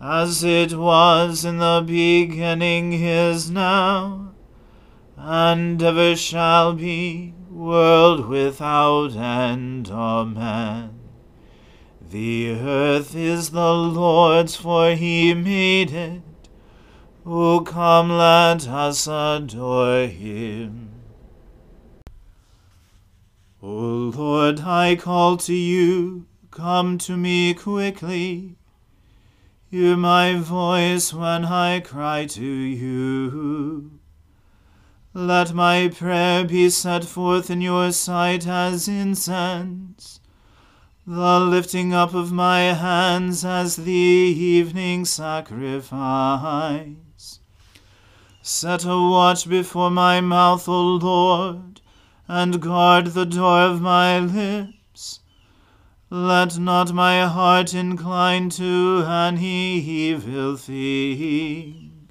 as it was in the beginning is now, and ever shall be, world without end. Amen. The earth is the Lord's, for he made it. O come, let us adore him. O Lord, I call to you, come to me quickly. Hear my voice when I cry to you. Let my prayer be set forth in your sight as incense, the lifting up of my hands as the evening sacrifice. Set a watch before my mouth, O Lord, and guard the door of my lips. Let not my heart incline to an evil thing.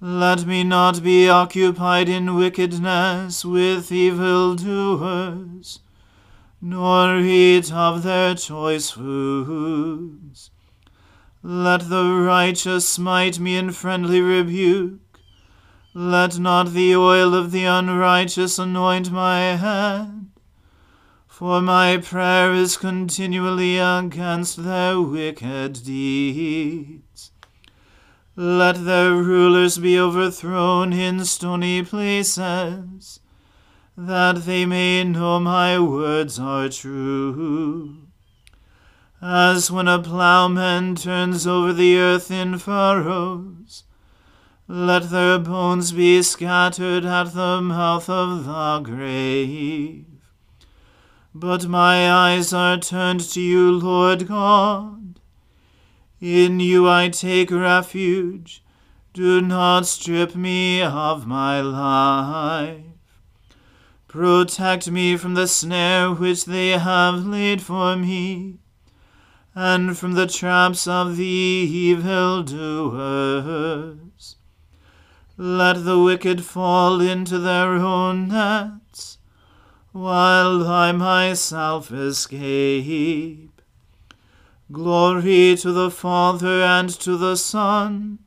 Let me not be occupied in wickedness with evil doers, nor eat of their choice foods. Let the righteous smite me in friendly rebuke. Let not the oil of the unrighteous anoint my head for my prayer is continually against their wicked deeds. Let their rulers be overthrown in stony places, that they may know my words are true. As when a plowman turns over the earth in furrows, let their bones be scattered at the mouth of the grave. But my eyes are turned to you, Lord God. In you I take refuge. Do not strip me of my life. Protect me from the snare which they have laid for me, and from the traps of the evil doers. Let the wicked fall into their own nets while I myself escape. Glory to the Father and to the Son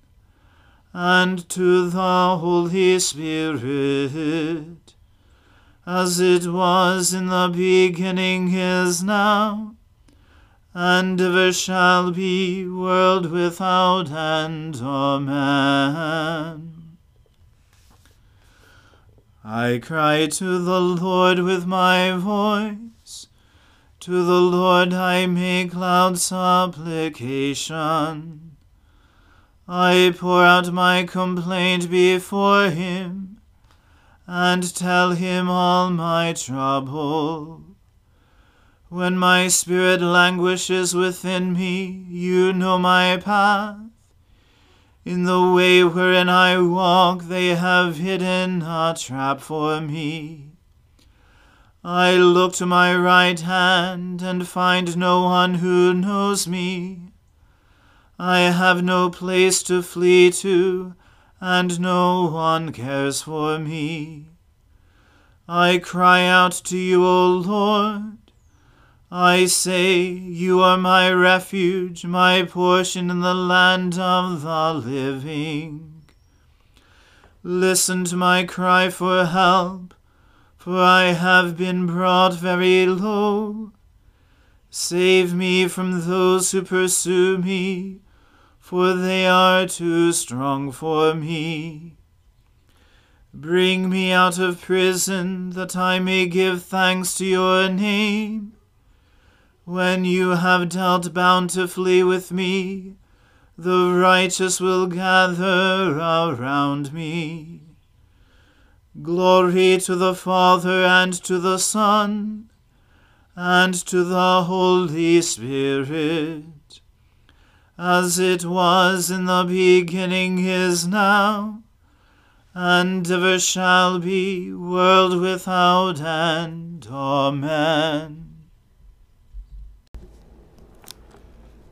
and to the Holy Spirit, as it was in the beginning is now, and ever shall be, world without end. Amen. I cry to the Lord with my voice. To the Lord I make loud supplication. I pour out my complaint before him, and tell him all my trouble. When my spirit languishes within me, you know my path. In the way wherein I walk, they have hidden a trap for me. I look to my right hand and find no one who knows me. I have no place to flee to, and no one cares for me. I cry out to you, O Lord. I say, You are my refuge, my portion in the land of the living. Listen to my cry for help, for I have been brought very low. Save me from those who pursue me for they are too strong for me. Bring me out of prison, that I may give thanks to your name. When you have dealt bountifully with me, the righteous will gather around me. Glory to the Father and to the Son and to the Holy Spirit as it was in the beginning is now, and ever shall be, world without end. Amen.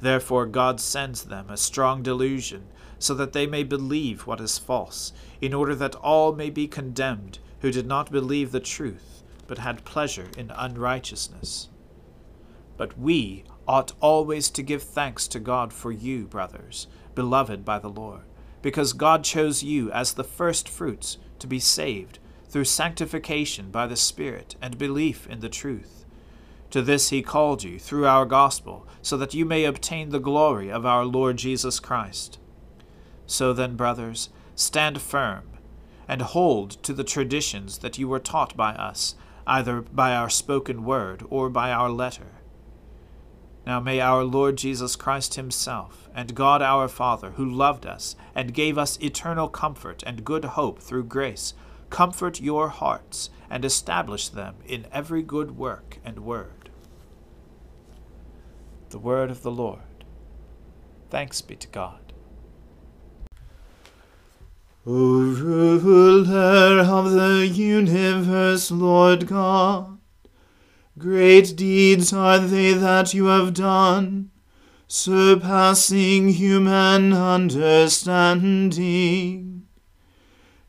Therefore God sends them a strong delusion, so that they may believe what is false, in order that all may be condemned who did not believe the truth, but had pleasure in unrighteousness. But we ought always to give thanks to God for you, brothers, beloved by the Lord, because God chose you as the first fruits to be saved through sanctification by the Spirit and belief in the truth. To this he called you through our gospel, so that you may obtain the glory of our Lord Jesus Christ. So then, brothers, stand firm, and hold to the traditions that you were taught by us, either by our spoken word or by our letter now may our Lord Jesus Christ Himself, and God our Father, who loved us and gave us eternal comfort and good hope through grace, comfort your hearts and establish them in every good work and word. The Word of the Lord. Thanks be to God. O ruler of the universe, Lord God, Great deeds are they that you have done, surpassing human understanding.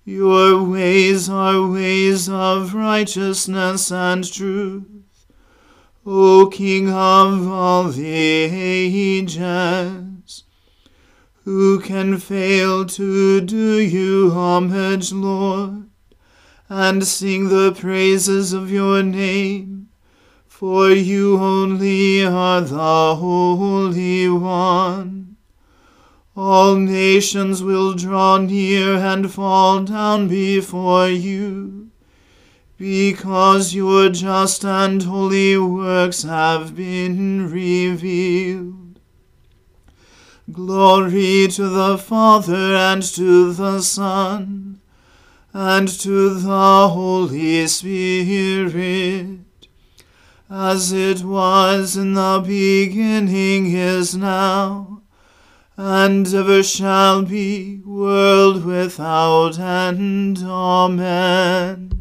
Your ways are ways of righteousness and truth. O King of all the ages, who can fail to do you homage, Lord, and sing the praises of your name? For you only are the Holy One. All nations will draw near and fall down before you because your just and holy works have been revealed. Glory to the Father and to the Son and to the Holy Spirit, as it was in the beginning is now, and ever shall be, world without end. Amen.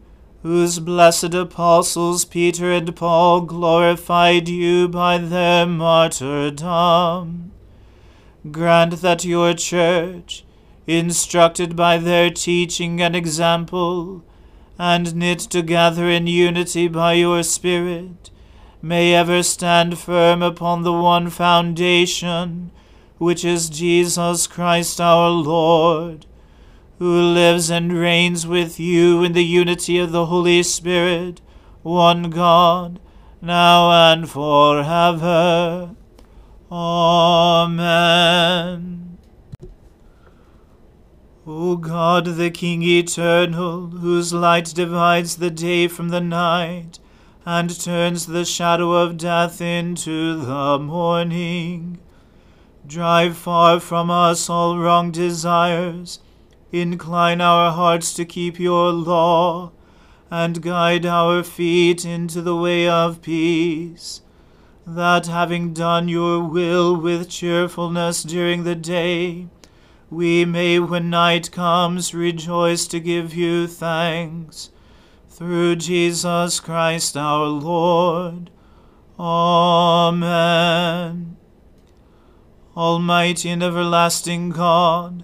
whose blessed apostles Peter and Paul glorified you by their martyrdom. Grant that your church, instructed by their teaching and example, and knit together in unity by your Spirit, may ever stand firm upon the one foundation, which is Jesus Christ our Lord who lives and reigns with you in the unity of the Holy Spirit, one God, now and forever. Amen. O God, the King eternal, whose light divides the day from the night, and turns the shadow of death into the morning, drive far from us all wrong desires Incline our hearts to keep your law, and guide our feet into the way of peace. that having done your will with cheerfulness during the day, we may, when night comes, rejoice to give you thanks. Through Jesus Christ our Lord. Amen. Almighty and everlasting God,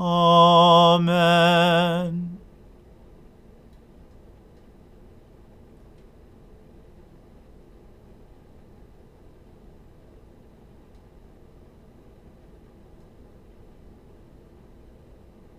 Amen.